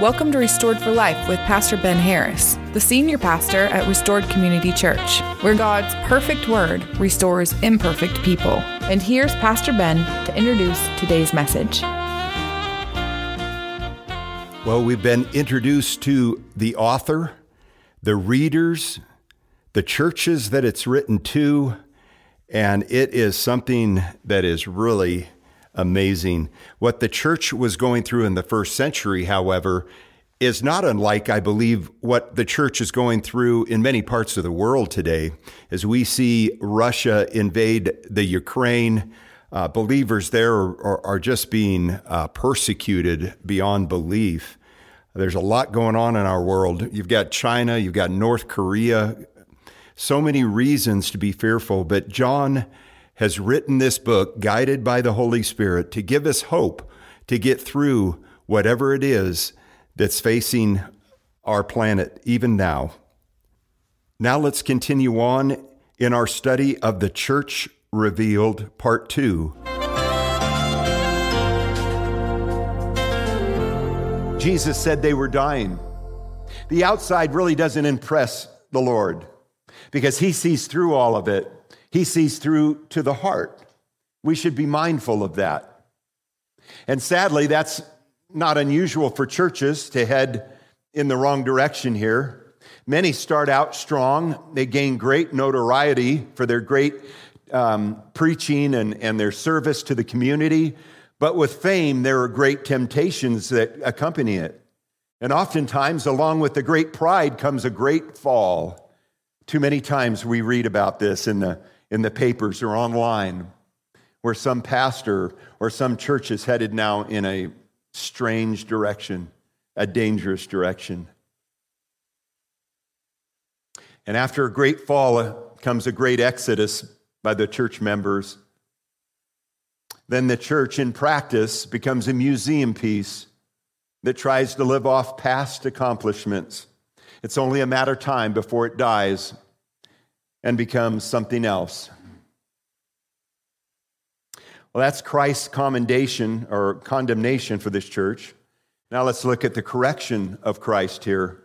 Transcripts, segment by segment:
Welcome to Restored for Life with Pastor Ben Harris, the senior pastor at Restored Community Church, where God's perfect word restores imperfect people. And here's Pastor Ben to introduce today's message. Well, we've been introduced to the author, the readers, the churches that it's written to, and it is something that is really amazing. What the church was going through in the first century, however, is not unlike, I believe, what the church is going through in many parts of the world today. As we see Russia invade the Ukraine, uh, believers there are, are, are just being uh, persecuted beyond belief. There's a lot going on in our world. You've got China, you've got North Korea, so many reasons to be fearful, but John has written this book, guided by the Holy Spirit, to give us hope to get through whatever it is that's facing our planet even now. Now let's continue on in our study of the Church Revealed, Part 2. Jesus said they were dying. The outside really doesn't impress the Lord because he sees through all of it he sees through to the heart. We should be mindful of that. And sadly, that's not unusual for churches to head in the wrong direction here. Many start out strong, they gain great notoriety for their great um, preaching and, and their service to the community. But with fame, there are great temptations that accompany it. And oftentimes, along with the great pride comes a great fall. Too many times we read about this in the in the papers or online where some pastor or some church is headed now in a strange direction, a dangerous direction. And after a great fall uh, comes a great exodus by the church members. Then the church, in practice, becomes a museum piece that tries to live off past accomplishments. It's only a matter of time before it dies and becomes something else. Well, that's Christ's commendation or condemnation for this church. Now let's look at the correction of Christ here.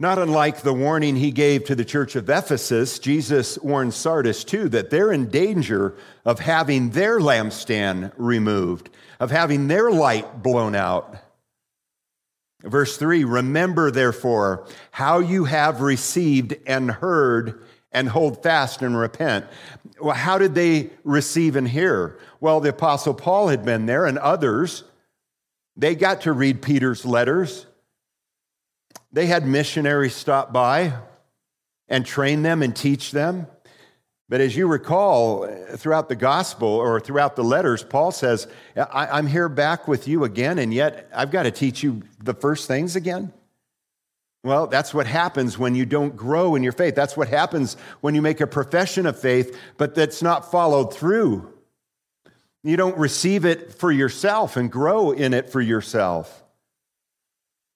Not unlike the warning he gave to the church of Ephesus, Jesus warned Sardis too that they're in danger of having their lampstand removed, of having their light blown out. Verse 3 Remember, therefore, how you have received and heard, and hold fast and repent. Well, how did they receive and hear? Well, the Apostle Paul had been there, and others. They got to read Peter's letters. They had missionaries stop by and train them and teach them. But as you recall, throughout the gospel or throughout the letters, Paul says, I'm here back with you again, and yet I've got to teach you the first things again. Well, that's what happens when you don't grow in your faith. That's what happens when you make a profession of faith, but that's not followed through. You don't receive it for yourself and grow in it for yourself.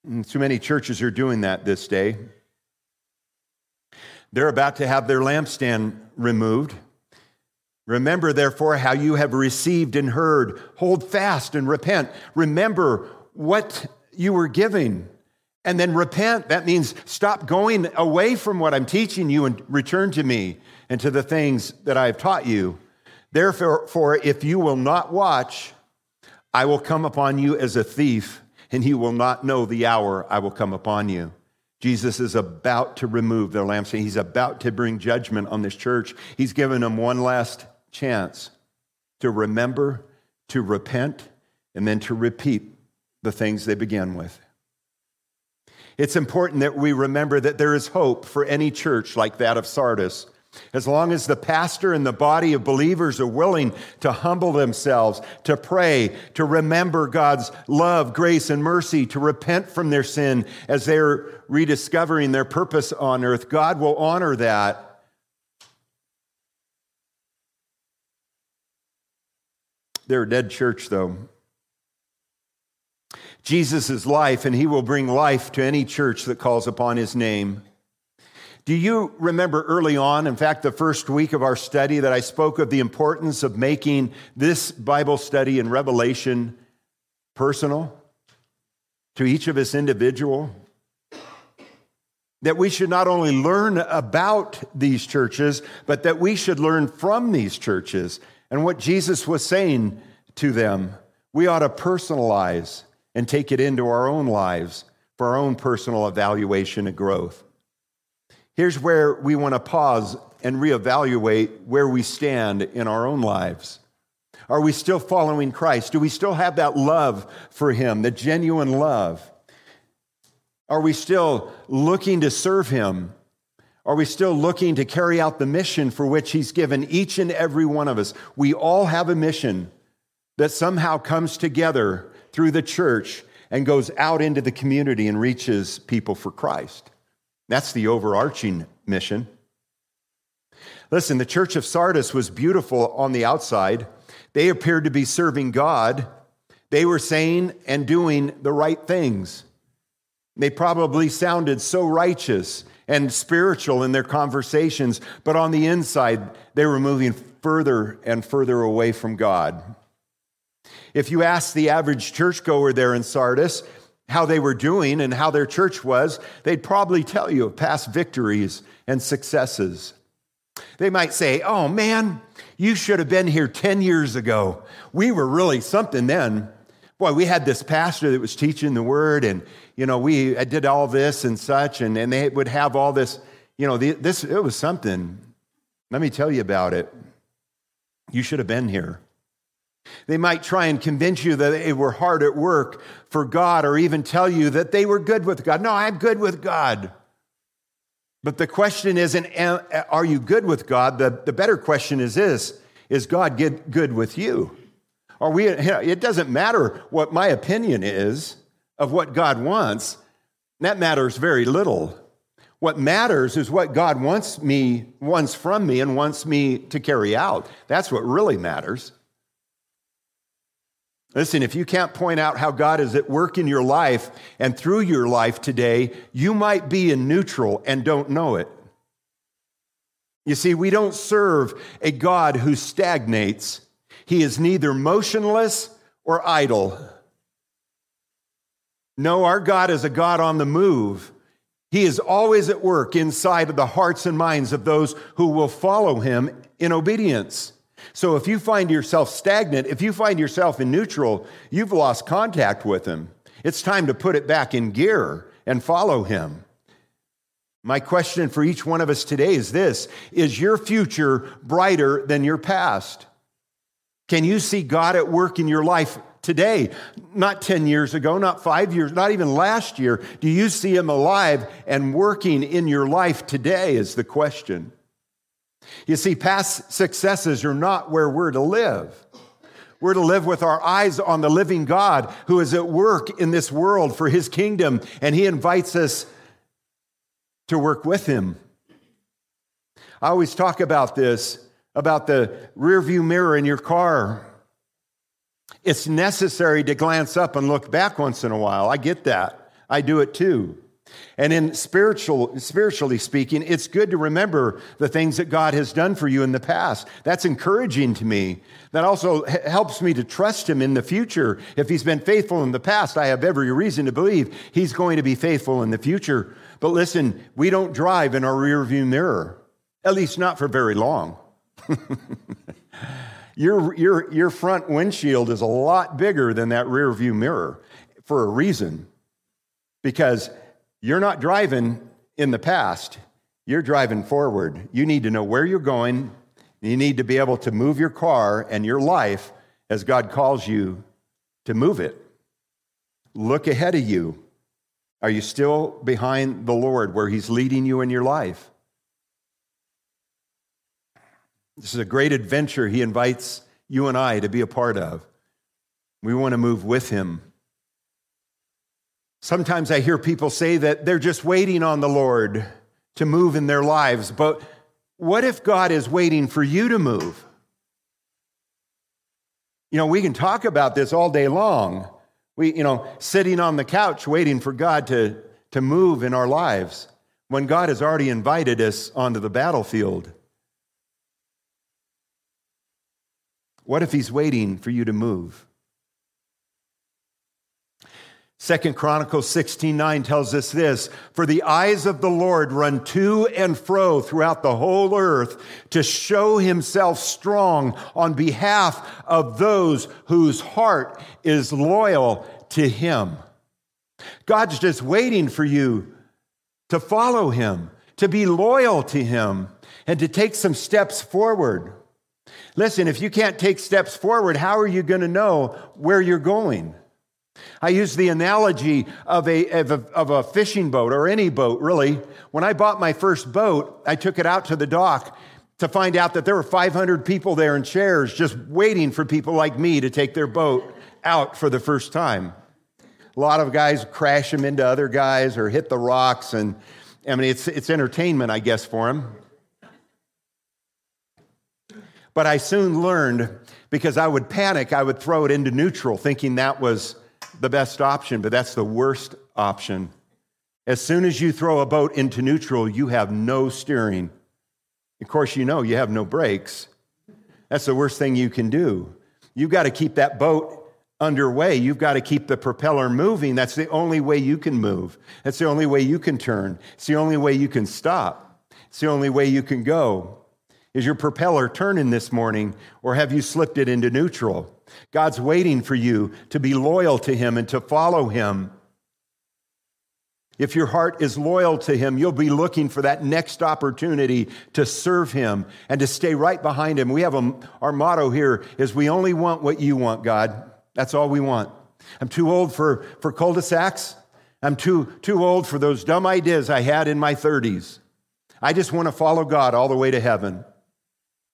And too many churches are doing that this day. They're about to have their lampstand removed. Remember, therefore, how you have received and heard. Hold fast and repent. Remember what you were giving. And then repent. That means stop going away from what I'm teaching you and return to me and to the things that I have taught you. Therefore, if you will not watch, I will come upon you as a thief, and you will not know the hour I will come upon you. Jesus is about to remove their lampstand. He's about to bring judgment on this church. He's given them one last chance to remember, to repent, and then to repeat the things they began with. It's important that we remember that there is hope for any church like that of Sardis as long as the pastor and the body of believers are willing to humble themselves, to pray, to remember God's love, grace, and mercy, to repent from their sin as they're rediscovering their purpose on earth, God will honor that. They're a dead church, though. Jesus is life, and he will bring life to any church that calls upon his name. Do you remember early on, in fact, the first week of our study, that I spoke of the importance of making this Bible study in Revelation personal, to each of us individual. That we should not only learn about these churches, but that we should learn from these churches. And what Jesus was saying to them, we ought to personalize and take it into our own lives for our own personal evaluation and growth. Here's where we want to pause and reevaluate where we stand in our own lives. Are we still following Christ? Do we still have that love for Him, the genuine love? Are we still looking to serve Him? Are we still looking to carry out the mission for which He's given each and every one of us? We all have a mission that somehow comes together through the church and goes out into the community and reaches people for Christ. That's the overarching mission. Listen, the church of Sardis was beautiful on the outside. They appeared to be serving God. They were saying and doing the right things. They probably sounded so righteous and spiritual in their conversations, but on the inside, they were moving further and further away from God. If you ask the average churchgoer there in Sardis how they were doing and how their church was, they'd probably tell you of past victories and successes. They might say, Oh man, you should have been here 10 years ago. We were really something then. Boy, we had this pastor that was teaching the word, and, you know, we did all this and such, and, and they would have all this, you know, this, it was something. Let me tell you about it. You should have been here. They might try and convince you that they were hard at work for God or even tell you that they were good with God. No, I'm good with God. But the question isn't, are you good with God? The, the better question is this Is God good, with you? Are we, it doesn't matter what my opinion is of what God wants, that matters very little. What matters is what God wants me, wants from me, and wants me to carry out. That's what really matters. Listen, if you can't point out how God is at work in your life and through your life today, you might be in neutral and don't know it. You see, we don't serve a God who stagnates. He is neither motionless or idle. No, our God is a God on the move. He is always at work inside of the hearts and minds of those who will follow him in obedience. So if you find yourself stagnant, if you find yourself in neutral, you've lost contact with Him. It's time to put it back in gear and follow Him. My question for each one of us today is this Is your future brighter than your past? Can you see God at work in your life today? Not 10 years ago, not five years, not even last year. Do you see Him alive and working in your life today? Is the question. You see, past successes are not where we're to live. We're to live with our eyes on the living God who is at work in this world for his kingdom, and he invites us to work with him. I always talk about this about the rearview mirror in your car. It's necessary to glance up and look back once in a while. I get that. I do it too. And in spiritual, spiritually speaking, it's good to remember the things that God has done for you in the past. That's encouraging to me. That also helps me to trust Him in the future. If He's been faithful in the past, I have every reason to believe He's going to be faithful in the future. But listen, we don't drive in our rearview mirror, at least not for very long. your, your, your front windshield is a lot bigger than that rearview mirror for a reason. Because you're not driving in the past, you're driving forward. You need to know where you're going. You need to be able to move your car and your life as God calls you to move it. Look ahead of you. Are you still behind the Lord where He's leading you in your life? This is a great adventure He invites you and I to be a part of. We want to move with Him Sometimes I hear people say that they're just waiting on the Lord to move in their lives, but what if God is waiting for you to move? You know, we can talk about this all day long. We, you know, sitting on the couch waiting for God to, to move in our lives when God has already invited us onto the battlefield. What if He's waiting for you to move? Second Chronicles 16:9 tells us this, for the eyes of the Lord run to and fro throughout the whole earth to show himself strong on behalf of those whose heart is loyal to him. God's just waiting for you to follow him, to be loyal to him, and to take some steps forward. Listen, if you can't take steps forward, how are you going to know where you're going? I use the analogy of a, of a, of, a, fishing boat or any boat, really. When I bought my first boat, I took it out to the dock to find out that there were 500 people there in chairs just waiting for people like me to take their boat out for the first time. A lot of guys crash them into other guys or hit the rocks, and I mean, it's, it's entertainment, I guess, for them. But I soon learned because I would panic, I would throw it into neutral, thinking that was the best option, but that's the worst option. As soon as you throw a boat into neutral, you have no steering. Of course, you know you have no brakes. That's the worst thing you can do. You've got to keep that boat underway. You've got to keep the propeller moving. That's the only way you can move. That's the only way you can turn. It's the only way you can stop. It's the only way you can go. Is your propeller turning this morning, or have you slipped it into neutral? God's waiting for you to be loyal to Him and to follow Him. If your heart is loyal to Him, you'll be looking for that next opportunity to serve Him and to stay right behind Him. We have a, our motto here is we only want what you want, God. That's all we want. I'm too old for, for cul-de-sacs. I'm too, too old for those dumb ideas I had in my 30s. I just want to follow God all the way to heaven.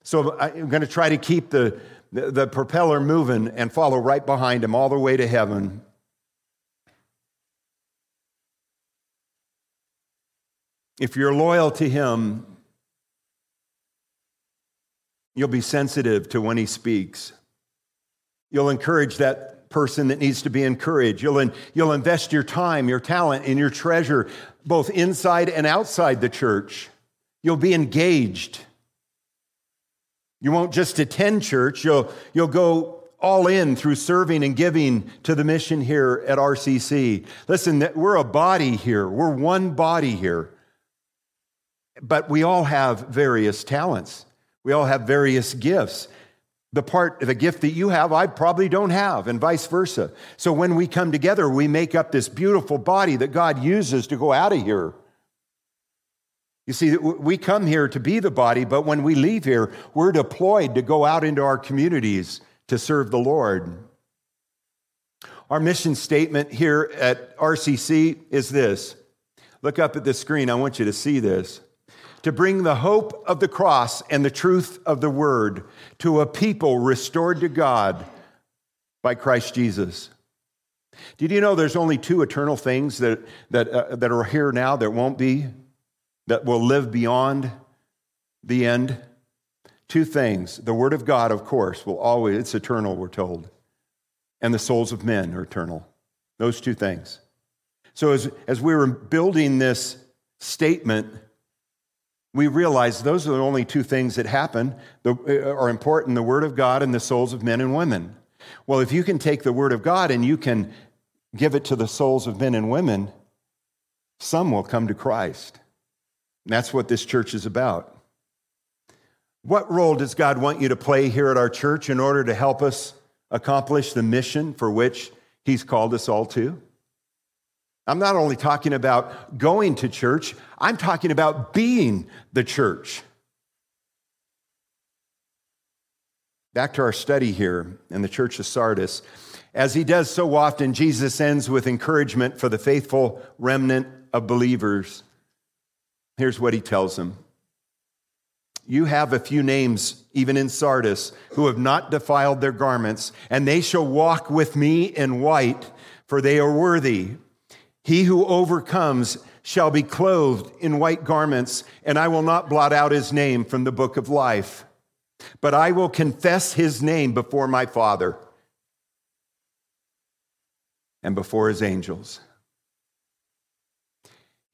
So I'm going to try to keep the, the, the propeller moving and follow right behind him all the way to heaven. If you're loyal to him, you'll be sensitive to when he speaks. You'll encourage that person that needs to be encouraged. You'll, in, you'll invest your time, your talent, and your treasure both inside and outside the church. You'll be engaged. You won't just attend church, you'll, you'll go all in through serving and giving to the mission here at RCC. Listen, we're a body here, we're one body here. But we all have various talents, we all have various gifts. The part, the gift that you have, I probably don't have, and vice versa. So when we come together, we make up this beautiful body that God uses to go out of here. You see, we come here to be the body, but when we leave here, we're deployed to go out into our communities to serve the Lord. Our mission statement here at RCC is this. Look up at the screen. I want you to see this. To bring the hope of the cross and the truth of the word to a people restored to God by Christ Jesus. Did you know there's only two eternal things that, that, uh, that are here now that won't be? That will live beyond the end? Two things. The Word of God, of course, will always, it's eternal, we're told. And the souls of men are eternal. Those two things. So as, as we were building this statement, we realized those are the only two things that happen, that uh, are important the Word of God and the souls of men and women. Well, if you can take the Word of God and you can give it to the souls of men and women, some will come to Christ. And that's what this church is about. What role does God want you to play here at our church in order to help us accomplish the mission for which He's called us all to? I'm not only talking about going to church, I'm talking about being the church. Back to our study here in the church of Sardis. As he does so often, Jesus ends with encouragement for the faithful remnant of believers. Here's what he tells them You have a few names, even in Sardis, who have not defiled their garments, and they shall walk with me in white, for they are worthy. He who overcomes shall be clothed in white garments, and I will not blot out his name from the book of life, but I will confess his name before my Father and before his angels.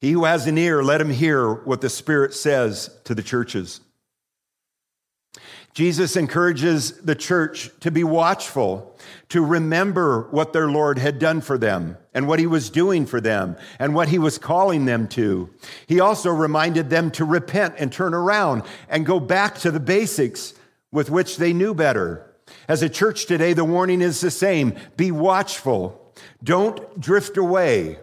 He who has an ear, let him hear what the Spirit says to the churches. Jesus encourages the church to be watchful, to remember what their Lord had done for them and what he was doing for them and what he was calling them to. He also reminded them to repent and turn around and go back to the basics with which they knew better. As a church today, the warning is the same be watchful, don't drift away,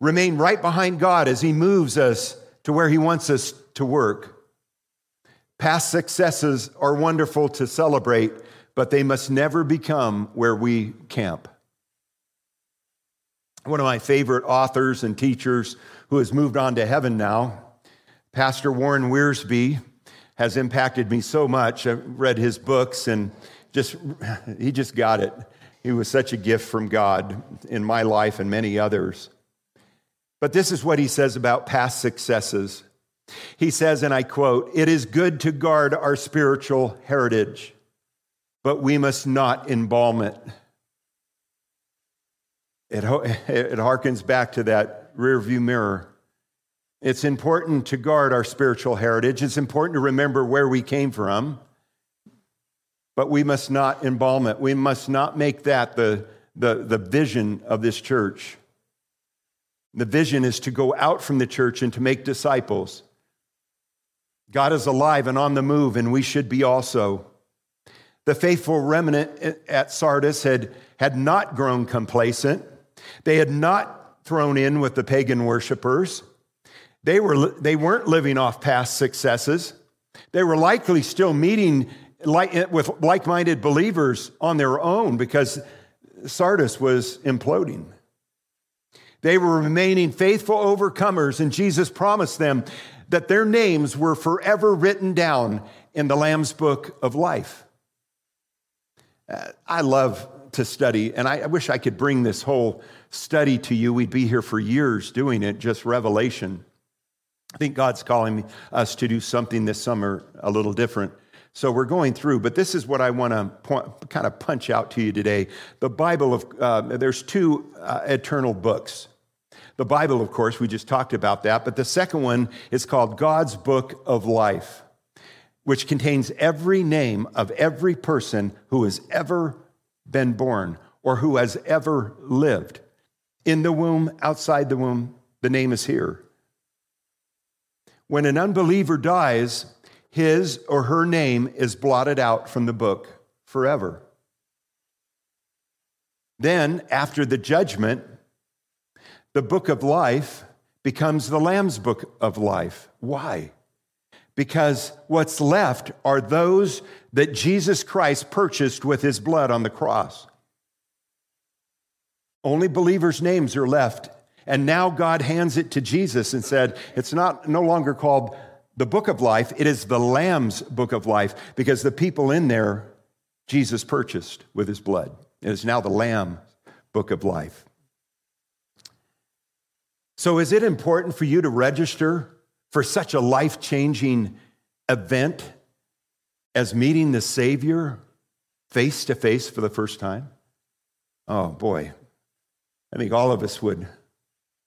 remain right behind God as he moves us to where he wants us to work. Past successes are wonderful to celebrate, but they must never become where we camp. One of my favorite authors and teachers who has moved on to heaven now, Pastor Warren Wiersbe, has impacted me so much. I've read his books and just he just got it. He was such a gift from God in my life and many others. But this is what he says about past successes. He says, and I quote, It is good to guard our spiritual heritage, but we must not embalm it. It, it harkens back to that rearview mirror. It's important to guard our spiritual heritage. It's important to remember where we came from, but we must not embalm it. We must not make that the, the, the vision of this church. The vision is to go out from the church and to make disciples. God is alive and on the move, and we should be also. The faithful remnant at Sardis had, had not grown complacent. They had not thrown in with the pagan worshipers. They, were, they weren't living off past successes. They were likely still meeting like, with like minded believers on their own because Sardis was imploding. They were remaining faithful overcomers, and Jesus promised them that their names were forever written down in the Lamb's book of life. Uh, I love to study, and I, I wish I could bring this whole study to you. We'd be here for years doing it, just revelation. I think God's calling us to do something this summer a little different. So we're going through, but this is what I want to kind of punch out to you today. The Bible of uh, there's two uh, eternal books. The Bible, of course, we just talked about that, but the second one is called God's Book of Life, which contains every name of every person who has ever been born or who has ever lived. In the womb, outside the womb, the name is here. When an unbeliever dies, his or her name is blotted out from the book forever. Then, after the judgment, the book of life becomes the Lamb's book of life. Why? Because what's left are those that Jesus Christ purchased with his blood on the cross. Only believers' names are left. And now God hands it to Jesus and said, it's not no longer called the book of life, it is the Lamb's book of life, because the people in there Jesus purchased with his blood. It is now the Lamb book of life. So, is it important for you to register for such a life changing event as meeting the Savior face to face for the first time? Oh, boy. I think all of us would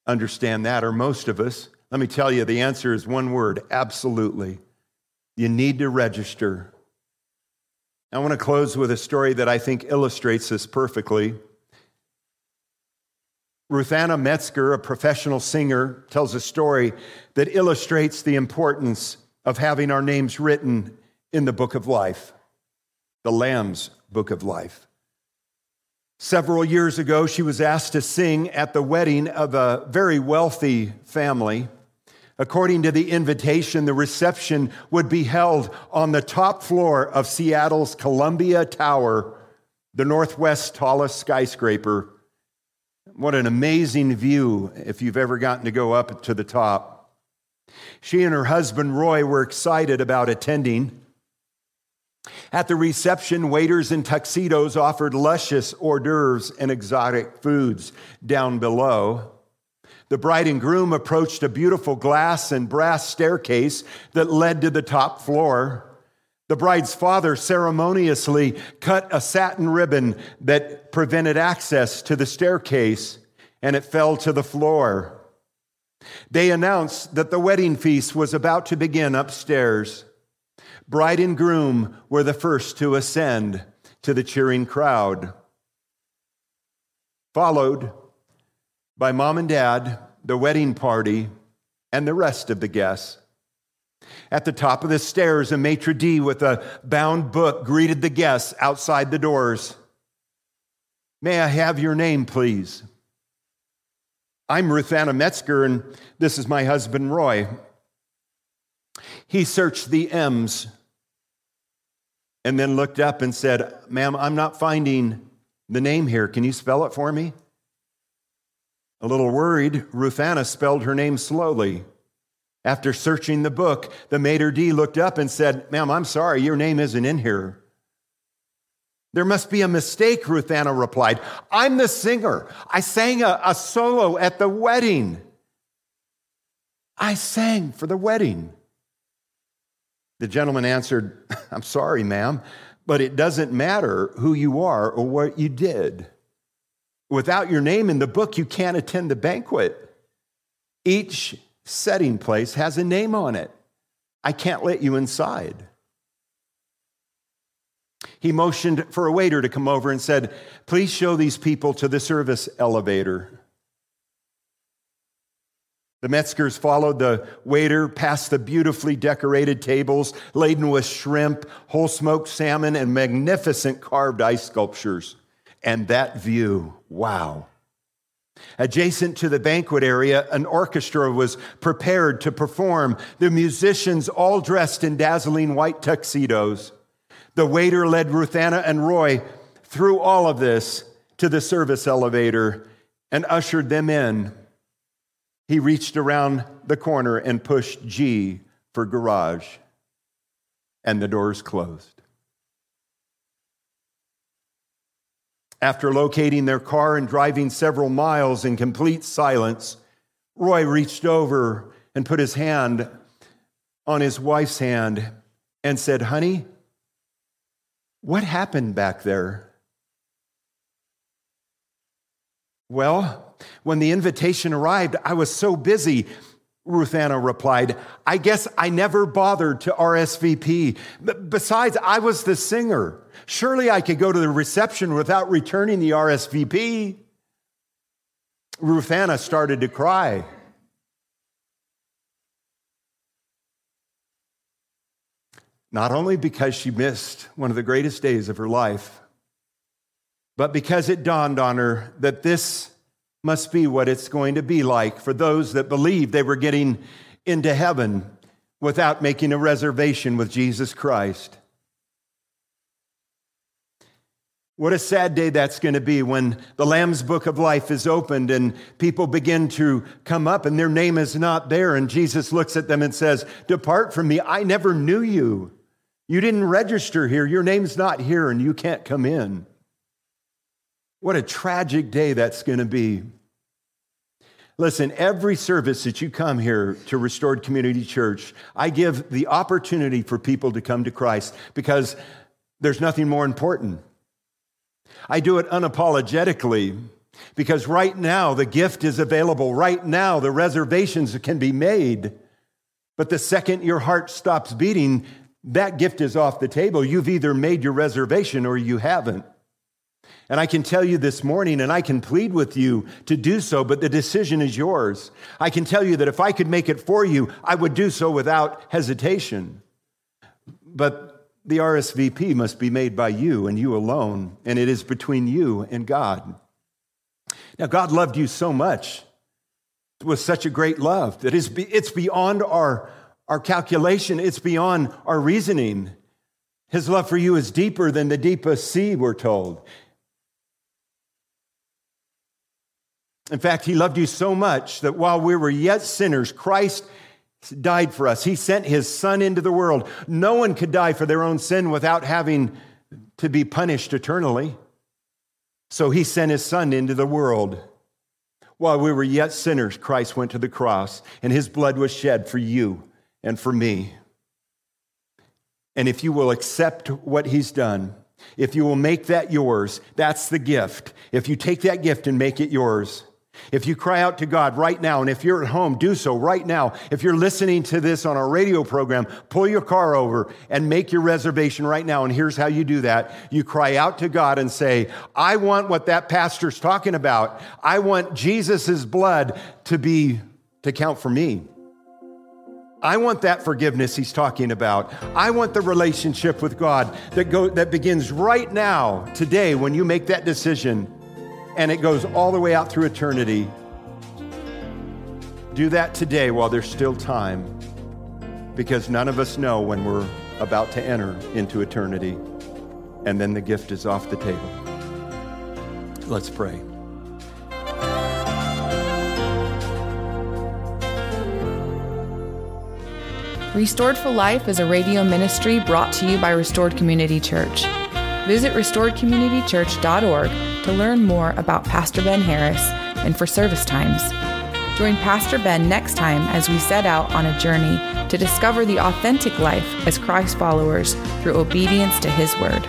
understand that, or most of us. Let me tell you, the answer is one word absolutely. You need to register. I want to close with a story that I think illustrates this perfectly. Ruthanna Metzger, a professional singer, tells a story that illustrates the importance of having our names written in the book of life, the Lamb's book of life. Several years ago, she was asked to sing at the wedding of a very wealthy family. According to the invitation, the reception would be held on the top floor of Seattle's Columbia Tower, the Northwest tallest skyscraper what an amazing view if you've ever gotten to go up to the top. She and her husband Roy were excited about attending. At the reception, waiters in tuxedos offered luscious hors d'oeuvres and exotic foods down below. The bride and groom approached a beautiful glass and brass staircase that led to the top floor. The bride's father ceremoniously cut a satin ribbon that prevented access to the staircase, and it fell to the floor. They announced that the wedding feast was about to begin upstairs. Bride and groom were the first to ascend to the cheering crowd, followed by mom and dad, the wedding party, and the rest of the guests. At the top of the stairs, a maitre d' with a bound book greeted the guests outside the doors. May I have your name, please? I'm Ruthanna Metzger, and this is my husband, Roy. He searched the M's and then looked up and said, Ma'am, I'm not finding the name here. Can you spell it for me? A little worried, Ruthanna spelled her name slowly. After searching the book, the maitre d' looked up and said, Ma'am, I'm sorry, your name isn't in here. There must be a mistake, Ruthanna replied. I'm the singer. I sang a, a solo at the wedding. I sang for the wedding. The gentleman answered, I'm sorry, ma'am, but it doesn't matter who you are or what you did. Without your name in the book, you can't attend the banquet. Each setting place has a name on it. I can't let you inside. He motioned for a waiter to come over and said, Please show these people to the service elevator. The Metzgers followed the waiter past the beautifully decorated tables laden with shrimp, whole smoked salmon, and magnificent carved ice sculptures. And that view, wow. Adjacent to the banquet area, an orchestra was prepared to perform, the musicians all dressed in dazzling white tuxedos. The waiter led Ruthanna and Roy through all of this to the service elevator and ushered them in. He reached around the corner and pushed G for garage, and the doors closed. After locating their car and driving several miles in complete silence, Roy reached over and put his hand on his wife's hand and said, Honey, what happened back there? Well, when the invitation arrived, I was so busy. Ruthanna replied, I guess I never bothered to RSVP. Besides, I was the singer. Surely I could go to the reception without returning the RSVP. Ruthanna started to cry. Not only because she missed one of the greatest days of her life, but because it dawned on her that this must be what it's going to be like for those that believed they were getting into heaven without making a reservation with Jesus Christ. What a sad day that's going to be when the Lamb's Book of Life is opened and people begin to come up and their name is not there. And Jesus looks at them and says, Depart from me. I never knew you. You didn't register here. Your name's not here and you can't come in. What a tragic day that's going to be. Listen, every service that you come here to Restored Community Church, I give the opportunity for people to come to Christ because there's nothing more important. I do it unapologetically because right now the gift is available. Right now the reservations can be made. But the second your heart stops beating, that gift is off the table. You've either made your reservation or you haven't. And I can tell you this morning, and I can plead with you to do so, but the decision is yours. I can tell you that if I could make it for you, I would do so without hesitation. But the RSVP must be made by you and you alone, and it is between you and God. Now, God loved you so much with such a great love that it's beyond our, our calculation, it's beyond our reasoning. His love for you is deeper than the deepest sea, we're told. In fact, he loved you so much that while we were yet sinners, Christ died for us. He sent his son into the world. No one could die for their own sin without having to be punished eternally. So he sent his son into the world. While we were yet sinners, Christ went to the cross, and his blood was shed for you and for me. And if you will accept what he's done, if you will make that yours, that's the gift. If you take that gift and make it yours, If you cry out to God right now, and if you're at home, do so right now. If you're listening to this on our radio program, pull your car over and make your reservation right now. And here's how you do that. You cry out to God and say, I want what that pastor's talking about. I want Jesus' blood to be, to count for me. I want that forgiveness he's talking about. I want the relationship with God that, go, that begins right now, today, when you make that decision, and it goes all the way out through eternity. Do that today while there's still time, because none of us know when we're about to enter into eternity, and then the gift is off the table. Let's pray. Restored for Life is a radio ministry brought to you by Restored Community Church. Visit restoredcommunitychurch.org to learn more about Pastor Ben Harris and for service times. Join Pastor Ben next time as we set out on a journey to discover the authentic life as Christ followers through obedience to his word.